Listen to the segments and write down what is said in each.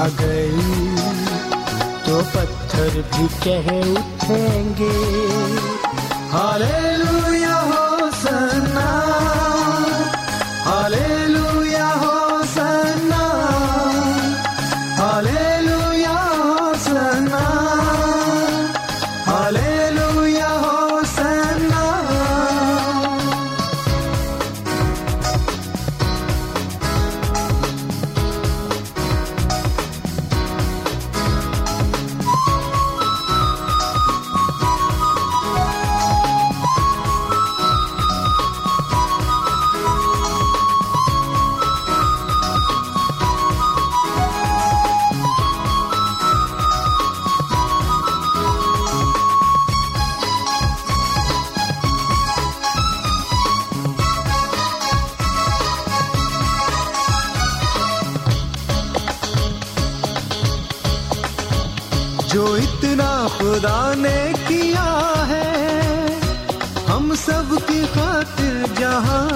कुछ गई तो पत्थर भी कह उठेंगे जो इतना खुदा ने किया है। हम सब की खातिर जहाँ।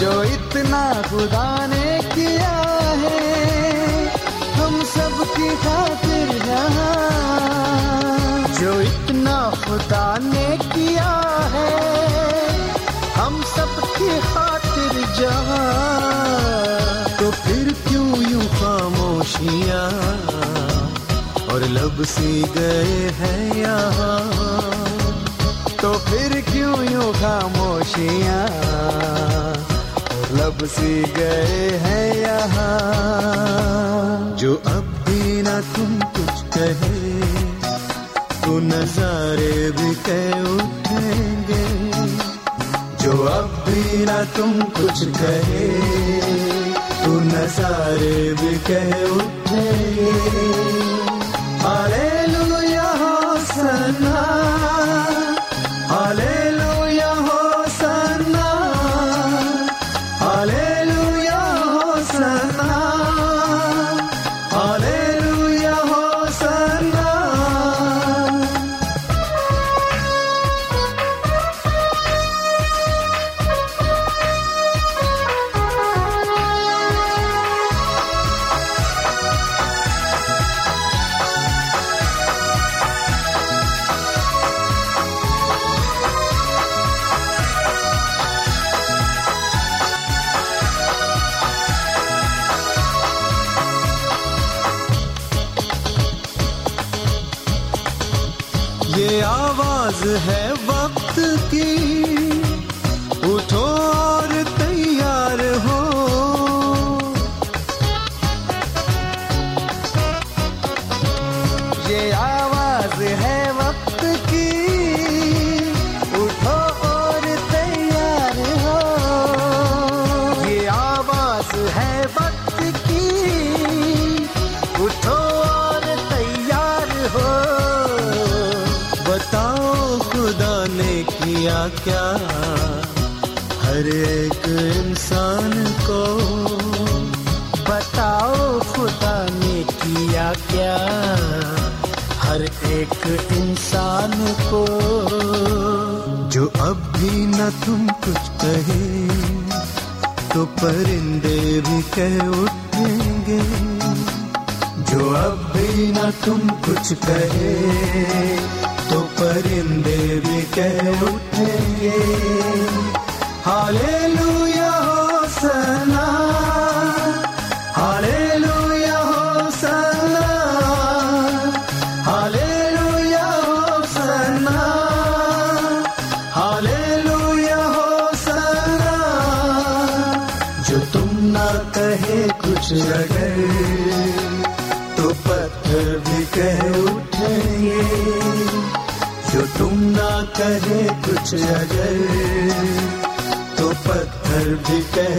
जो इतना खुदा ने किया है, हम सब की खातिर जहाँ। जो इतना खुदा ने किया है लब सी गए हैं यहाँ तो फिर क्यों यूँ खामोशियाँ? लब सी गए हैं यहाँ, जो अब भी ना तुम कुछ कहे तो नजारे भी कह उठेंगे। जो अब भी ना तुम कुछ कहे तो नजारे भी कह उठेंगे। आवाज़ है वक्त की। न तुम कुछ कहे? तो परिंदे भी कह उठेंगे, जो अब भी ना तुम कुछ कहे तो परिंदे भी कह उठेंगे। हालेलुया, हो हालेलुया अगर तो पत्थर भी कह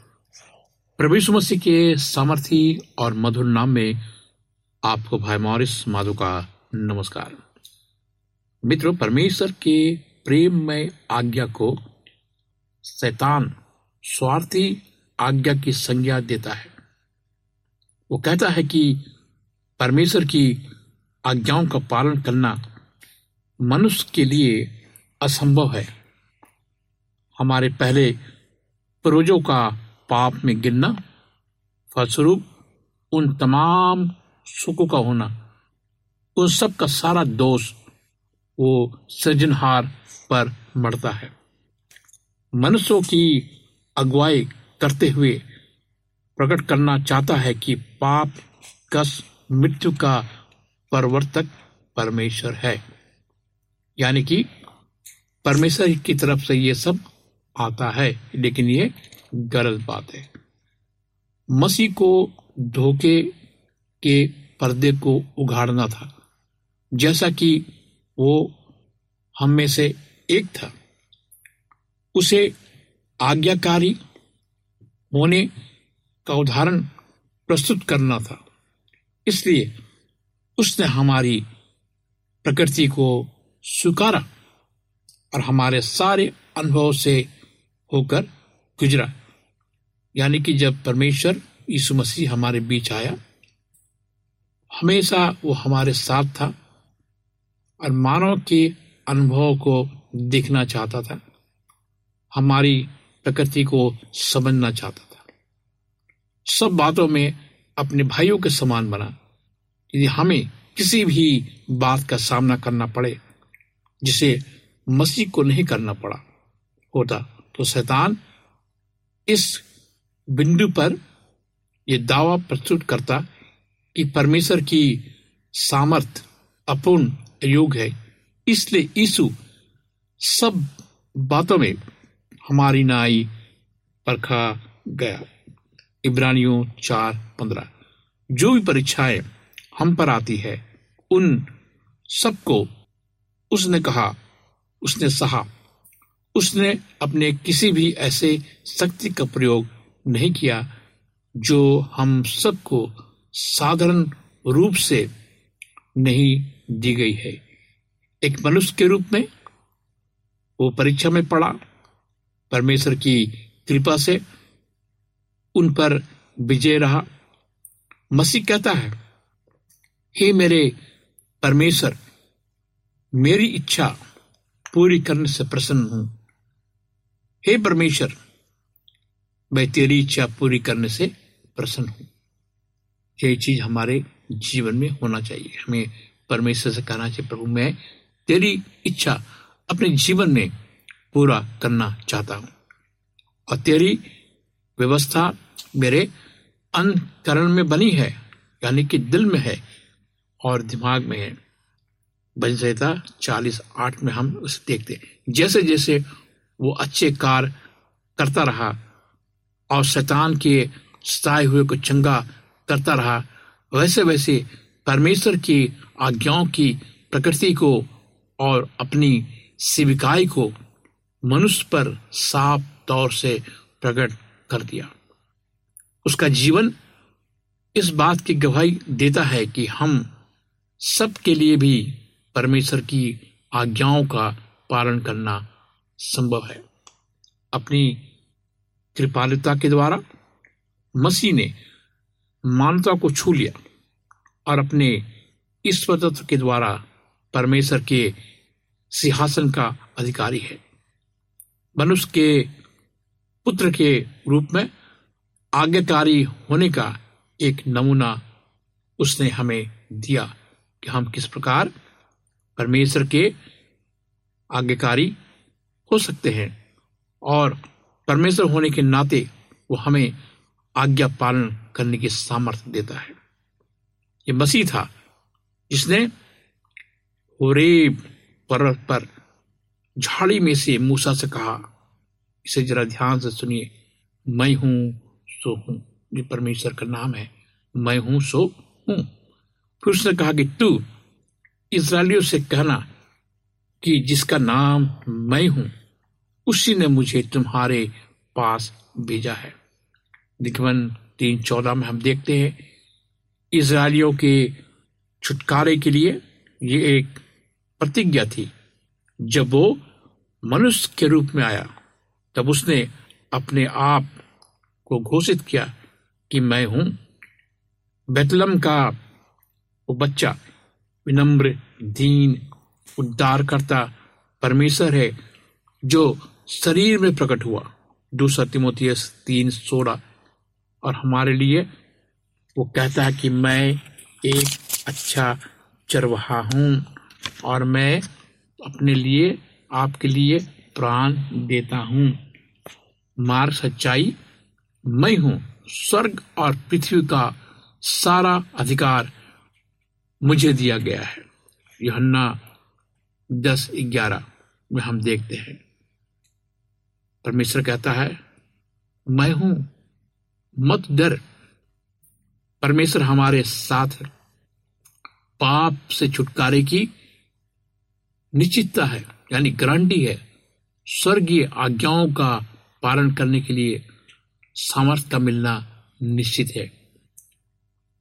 प्रभु मसीह के सामर्थी और मधुर नाम में आपको भाई मॉरिस माधो का नमस्कार। मित्रों, परमेश्वर के प्रेम में आज्ञा को शैतान स्वार्थी आज्ञा की संज्ञा देता है। वो कहता है कि परमेश्वर की आज्ञाओं का पालन करना मनुष्य के लिए असंभव है। हमारे पहले पूर्वजों का पाप में गिरना फलस्वरूप उन तमाम सुखों का होना। उन सब का सारा दोष वो सृजनहार पर मरता है। मनुष्यों की अगुवाई करते हुए प्रकट करना चाहता है कि पाप कस मृत्यु का परवर्तक परमेश्वर है। यानी कि परमेश्वर की तरफ़ से ये सब आता है, लेकिन ये बात है। मसीह को धोखे के पर्दे को उघाड़ना था। जैसा कि वो हम में से एक था। उसे आज्ञाकारी होने का उदाहरण प्रस्तुत करना था। इसलिए उसने हमारी प्रकृति को स्वीकारा और हमारे सारे अनुभव से होकर गुजरा। यानी कि जब परमेश्वर यीशु मसीह हमारे बीच आया, हमेशा वो हमारे साथ था और मानव के अनुभव को देखना चाहता था, हमारी प्रकृति को समझना चाहता था। सब बातों में अपने भाइयों के समान बना, यदि हमें किसी भी बात का सामना करना पड़े, जिसे मसीह को नहीं करना पड़ा होता तो शैतान इस बिंदु पर यह दावा प्रस्तुत करता कि परमेश्वर की सामर्थ, अपूर्ण योग है। इसलिए यीशु सब बातों में हमारी नाई परखा गया। इब्रानियों चार पंद्रह। जो भी परीक्षाएँ हम पर आती है, उन सबको उसने कहा, उसने सहा। उसने अपने किसी भी ऐसे शक्ति का प्रयोग नहीं किया, जो हम सबको साधारण रूप से नहीं दी गई है। एक मनुष्य के रूप में वो परीक्षा में पड़ा, परमेश्वर की कृपा से उन पर विजय रहा। मसीह कहता है, हे मेरे परमेश्वर, मेरी इच्छा पूरी करने से प्रसन्न हूँ। हे परमेश्वर मैं तेरी इच्छा पूरी करने से प्रसन्न हूँ। यही चीज़ हमारे जीवन में होना चाहिए। हमें परमेश्वर से कहना चाहिए, प्रभु, मैं तेरी इच्छा अपने जीवन में पूरा करना चाहता हूँ। और तेरी व्यवस्था मेरे अंतकरण में बनी है, यानी कि दिल में है और दिमाग में है। भजन चालीस आठ में हम उसे देखते हैं। जैसे जैसे वो अच्छे कार्य करता रहा और शैतान के सताए हुए को चंगा करता रहा। वैसे वैसे परमेश्वर की आज्ञाओं की प्रकृति को और अपनी सेविकाई को मनुष्य पर साफ़ तौर से प्रकट कर दिया। उसका जीवन इस बात की गवाही देता है कि हम सबके लिए भी परमेश्वर की आज्ञाओं का पालन करना संभव है। अपनी कृपालुता के द्वारा मसीह ने मानवता को छू लिया और अपने ईश्वर तत्व के द्वारा परमेश्वर के सिंहासन का अधिकारी है। मनुष्य के पुत्र के रूप में आज्ञाकारी होने का एक नमूना उसने हमें दिया कि हम किस प्रकार परमेश्वर के आज्ञाकारी हो सकते हैं और परमेश्वर होने के नाते वो हमें आज्ञा पालन करने की सामर्थ्य देता है। ये मसीह था, जिसने पर्वत पर झाड़ी में से मूसा से कहा, इसे जरा ध्यान से सुनिए। मैं हूँ, सो हूँ। ये परमेश्वर का नाम है। मैं हूँ, सो हूँ। फिर उसने कहा कि तू इसराइलियों से कहना कि जिसका नाम मैं हूँ उसी ने मुझे तुम्हारे पास भेजा है। निगमन तीन चौदह में हम देखते हैं इसराइलियों के छुटकारे के लिए ये एक प्रतिज्ञा थी। जब वो मनुष्य के रूप में आया, तब उसने अपने आप को घोषित किया कि मैं हूँ। बेतलम का वो बच्चा, विनम्र, दीन उद्धार करता परमेश्वर है, जो शरीर में प्रकट हुआ। दूसरा तिमोथियस तीन सोलह। और हमारे लिए वो कहता है कि मैं एक अच्छा चरवाहा हूँ और मैं अपने लिए, आपके लिए प्राण देता हूँ। मार्ग सच्चाई मैं हूँ। स्वर्ग और पृथ्वी का सारा अधिकार मुझे दिया गया है। यहन्ना दस ग्यारह में हम देखते हैं। परमेश्वर कहता है, मैं हूँ, मत डर। परमेश्वर हमारे साथ है। पाप से छुटकारे की निश्चितता है, यानी गारंटी है। स्वर्गीय आज्ञाओं का पालन करने के लिए सामर्थ्य का मिलना निश्चित है।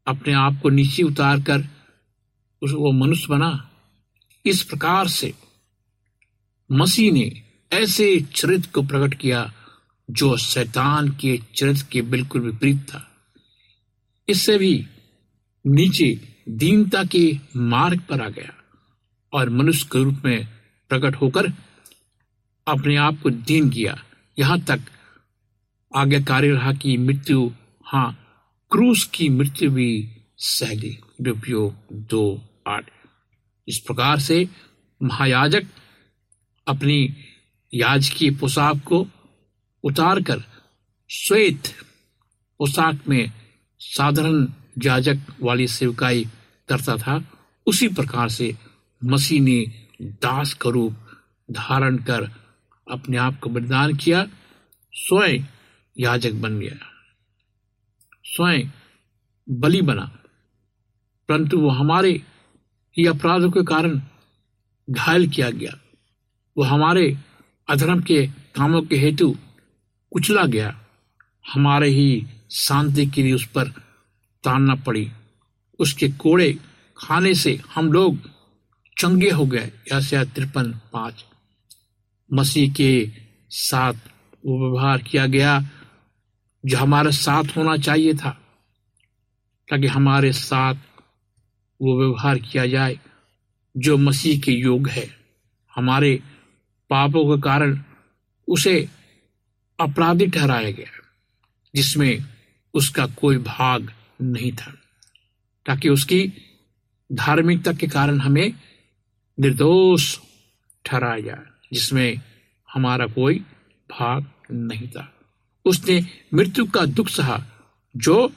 अपने आप को नीचे उतार कर उस वो मनुष्य बना। इस प्रकार से मसीह ने ऐसे चरित्र को प्रकट किया जो शैतान के चरित्र के बिल्कुल विपरीत था। इससे भी नीचे दीनता के मार्ग पर आ गया और मनुष्य के रूप में प्रकट होकर अपने आप को दीन किया। यहाँ तक आज्ञाकारी रहा कि मृत्यु हाँ क्रूस की मृत्यु भी सह ली उपयोग दो आठ। इस प्रकार से महायाजक अपनी याज की पोशाक को उतारकर श्वेत पोशाक में साधारण याजक वाली सेवकाई करता था, उसी प्रकार से मसीह ने दास का रूप धारण कर अपने आप को बलिदान किया, स्वयं याजक बन गया। स्वयं बलि बना। परंतु वो हमारे ही अपराधों के कारण घायल किया गया। वो हमारे अधर्म के कामों के हेतु कुचला गया। हमारे ही शांति के लिए उस पर तानना पड़ी। उसके कोड़े खाने से हम लोग चंगे हो गए ऐसे तिरपन पाँच। मसीह के साथ वो व्यवहार किया गया जो हमारे साथ होना चाहिए था, ताकि हमारे साथ वो व्यवहार किया जाए जो मसीह के योग है। हमारे पापों के कारण उसे अपराधी ठहराया गया, जिसमें उसका कोई भाग नहीं था, ताकि उसकी धार्मिकता के कारण हमें निर्दोष ठहराया जाए, जिसमें हमारा कोई भाग नहीं था। उसने मृत्यु का दुख सहा, जो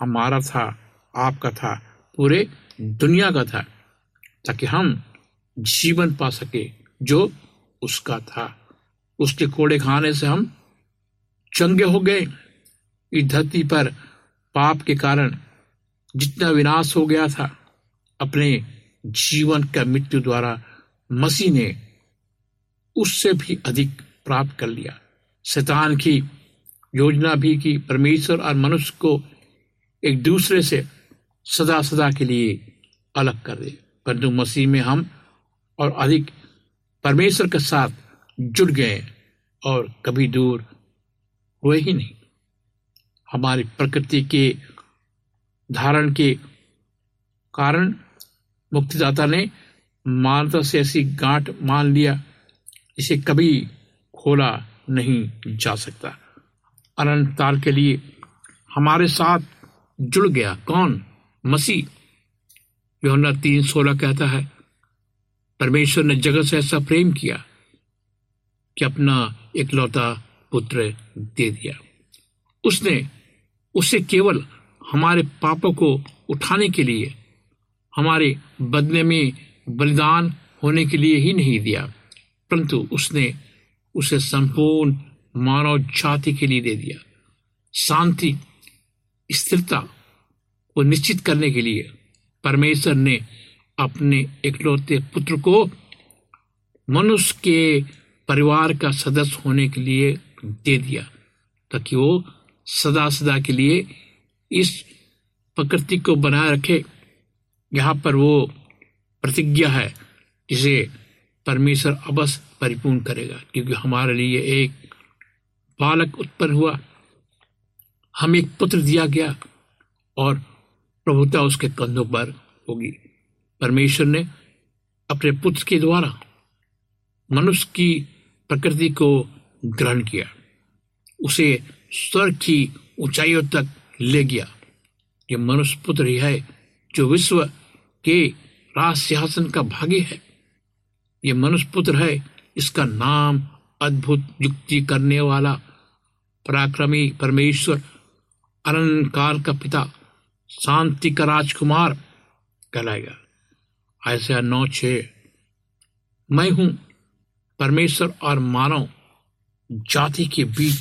हमारा था, आपका था, पूरे दुनिया का था, ताकि हम जीवन पा सके, जो उसका था। उसके कोड़े खाने से हम चंगे हो गए। इस धरती पर पाप के कारण जितना विनाश हो गया था, अपने जीवन का मृत्यु द्वारा मसीह ने उससे भी अधिक प्राप्त कर लिया। शैतान की योजना भी की। परमेश्वर और मनुष्य को एक दूसरे से सदा सदा के लिए अलग कर दे। परंतु मसीह में हम और अधिक परमेश्वर के साथ जुड़ गए और कभी दूर हुए ही नहीं। हमारी प्रकृति के धारण के कारण मुक्तिदाता ने मानवता से ऐसी गांठ मान लिया इसे कभी खोला नहीं जा सकता। अनंत काल के लिए हमारे साथ जुड़ गया। कौन? मसीह। योना तीन सोलह कहता है परमेश्वर ने जगत से ऐसा प्रेम किया कि अपना इकलौता पुत्र दे दिया। उसने उसे केवल हमारे पापों को उठाने के लिए, हमारे बदले में बलिदान होने के लिए ही नहीं दिया, परंतु उसने उसे संपूर्ण मानव जाति के लिए दे दिया। शांति, स्थिरता को निश्चित करने के लिए परमेश्वर ने अपने इकलौते पुत्र को मनुष्य के परिवार का सदस्य होने के लिए दे दिया, ताकि वो सदा सदा के लिए इस प्रकृति को बनाए रखे। यहाँ पर वो प्रतिज्ञा है जिसे परमेश्वर अवश्य परिपूर्ण करेगा, क्योंकि हमारे लिए एक बालक उत्पन्न हुआ। हमें एक पुत्र दिया गया और प्रभुता उसके कंधों पर होगी। परमेश्वर ने अपने पुत्र के द्वारा मनुष्य की प्रकृति को ग्रहण किया। उसे स्वर्ग की ऊंचाइयों तक ले गया। ये मनुष्य पुत्र ही है जो विश्व के राज सिंहासन का भागी है। ये मनुष्य पुत्र है, इसका नाम अद्भुत युक्ति करने वाला पराक्रमी परमेश्वर अनंत काल का पिता, शांति का राजकुमार कहलाएगा। ऐसा नौ छ। मैं हूँ परमेश्वर और मानव जाति के बीच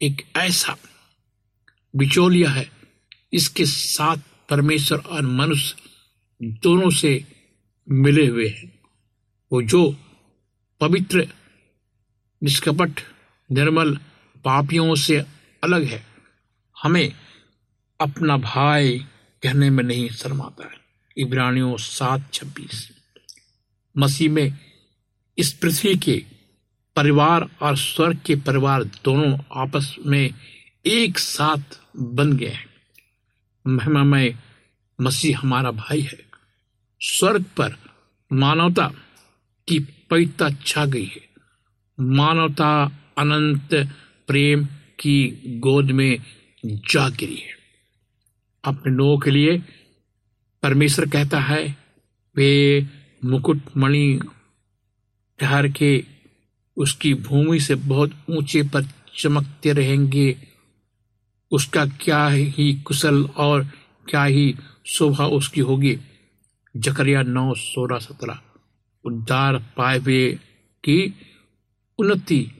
एक ऐसा बिचौलिया है, इसके साथ परमेश्वर और मनुष्य दोनों से मिले हुए हैं। वो जो पवित्र, निष्कपट, निर्मल पापियों से अलग है, हमें अपना भाई कहने में नहीं शर्माता है। इब्रानियों सात छब्बीस। मसीह में इस पृथ्वी के परिवार और स्वर्ग के परिवार दोनों आपस में एक साथ बन गए हैं। महिमामय मसीह हमारा भाई है। स्वर्ग पर मानवता की पवित्रता छा गई है। मानवता अनंत प्रेम की गोद में जा गिरी है। अपने लोगों के लिए परमेश्वर कहता है, वे मुकुट मणि ठहर के उसकी भूमि से बहुत ऊँचे पर चमकते रहेंगे। उसका क्या ही कुशल और क्या ही शोभा उसकी होगी। जकरिया नौ, सोलह, सत्रह। उद्धार पाए हुए की उन्नति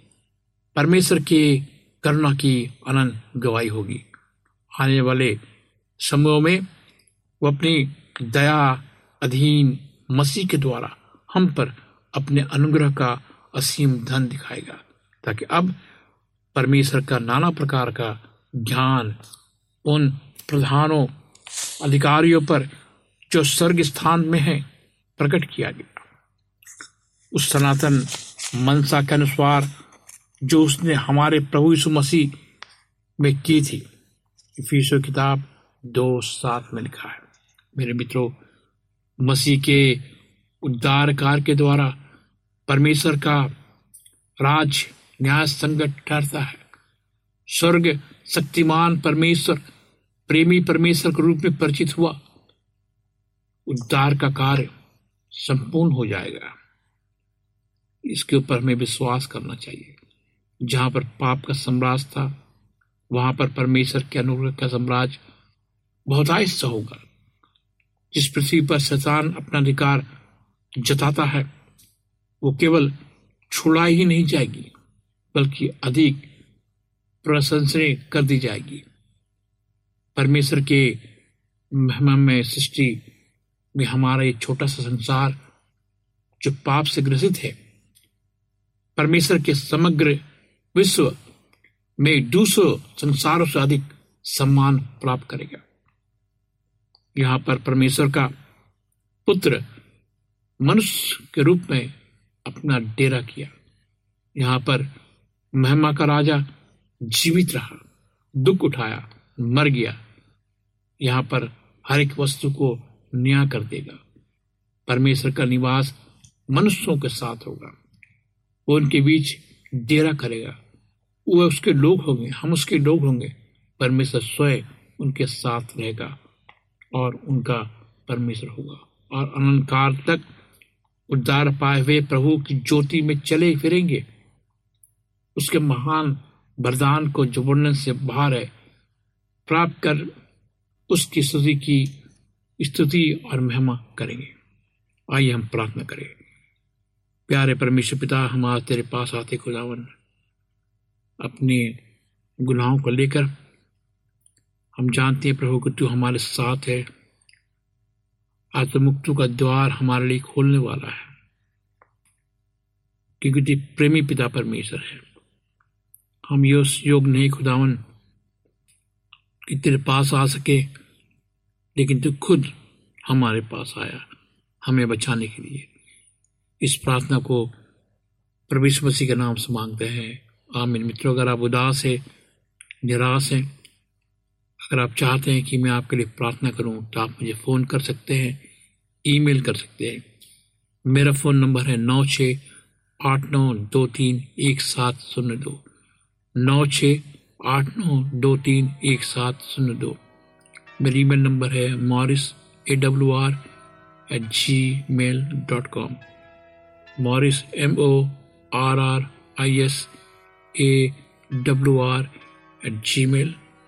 परमेश्वर के करुणा की अनंत गवाही होगी। आने वाले समूह में वो अपनी दया अधीन मसीह के द्वारा हम पर अपने अनुग्रह का असीम धन दिखाएगा, ताकि अब परमेश्वर का नाना प्रकार का ज्ञान उन प्रधानों, अधिकारियों पर जो स्वर्ग स्थान में है, प्रकट किया गया। उस सनातन मनसा के अनुसार जो उसने हमारे प्रभु यीशु मसीह में की थी, इफीसो किताब दो सात में लिखा है। मेरे मित्रों, मसीह के उद्धार कार के द्वारा परमेश्वर का राज न्याय संगत ठहरता है। स्वर्ग शक्तिमान परमेश्वर, प्रेमी परमेश्वर के रूप में परिचित हुआ। उद्धार का कार्य संपूर्ण हो जाएगा। इसके ऊपर हमें विश्वास करना चाहिए। जहाँ पर पाप का साम्राज्य था, वहाँ पर परमेश्वर के अनुग्रह का साम्राज्य बहुत आहिस्ता होगा। जिस पृथ्वी पर शैतान अपना अधिकार जताता है, वो केवल छुड़ाई ही नहीं जाएगी, बल्कि अधिक प्रशंसनीय कर दी जाएगी। परमेश्वर के महिमा में सृष्टि में हमारा ये छोटा सा संसार जो पाप से ग्रसित है, परमेश्वर के समग्र विश्व में दूसरों संसारों से अधिक सम्मान प्राप्त करेगा। यहाँ पर परमेश्वर का पुत्र मनुष्य के रूप में अपना डेरा किया। यहाँ पर महिमा का राजा जीवित रहा, दुख उठाया, मर गया। यहाँ पर हर एक वस्तु को न्याय कर देगा। परमेश्वर का निवास मनुष्यों के साथ होगा। वो उनके बीच डेरा करेगा। वह उसके लोग होंगे, हम उसके लोग होंगे। परमेश्वर स्वयं उनके साथ रहेगा। और उनका परमेश्वर होगा। और अनंत काल तक उद्धार पाए हुए प्रभु की ज्योति में चले फिरेंगे। उसके महान वरदान को जो वर्णन से बाहर है। प्राप्त कर उसकी स्तुति की स्तुति और महिमा करेंगे। आइए हम प्रार्थना करें। प्यारे परमेश्वर पिता, हम आज तेरे पास आते खुदावन। अपने गुनाहों को लेकर हम जानते हैं प्रभु, कि तू हमारे साथ है। आज तो का द्वार हमारे लिए खोलने वाला है, क्योंकि तू प्रेमी पिता परमेश्वर है। हम यो योग नहीं, खुदावन, कि तेरे पास आ सके, लेकिन तू खुद हमारे पास आया, हमें बचाने के लिए। इस प्रार्थना को प्रवेश मसीह के नाम से मांगते हैं। आमिन। मित्रों, अगर आप उदास है, निराश हैं अगर आप चाहते हैं कि मैं आपके लिए प्रार्थना करूँ तो आप मुझे फ़ोन कर सकते हैं, ईमेल कर सकते हैं। मेरा फ़ोन नंबर है नौ छ आठ नौ दो तीन एक सात शून्य दो। नौ छ आठ नौ दो तीन एक सात शून्य दो। मेरा ईमेल नंबर है Morris A W R at G mail dot com Morris M O R R I S A W R at G mail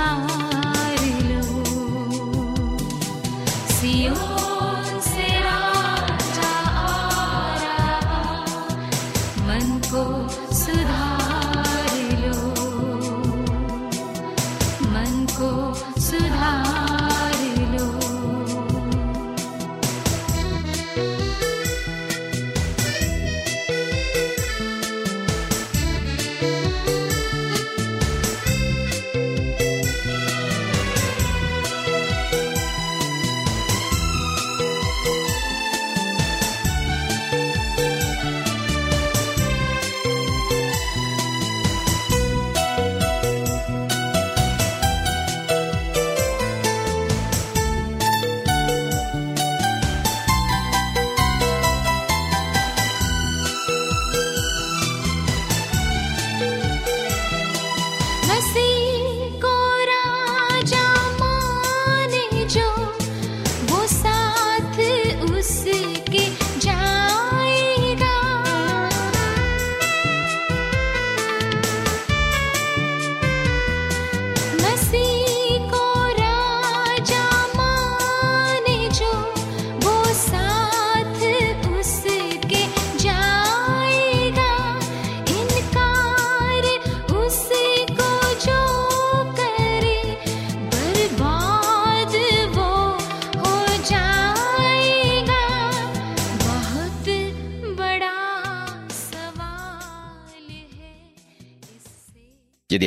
love.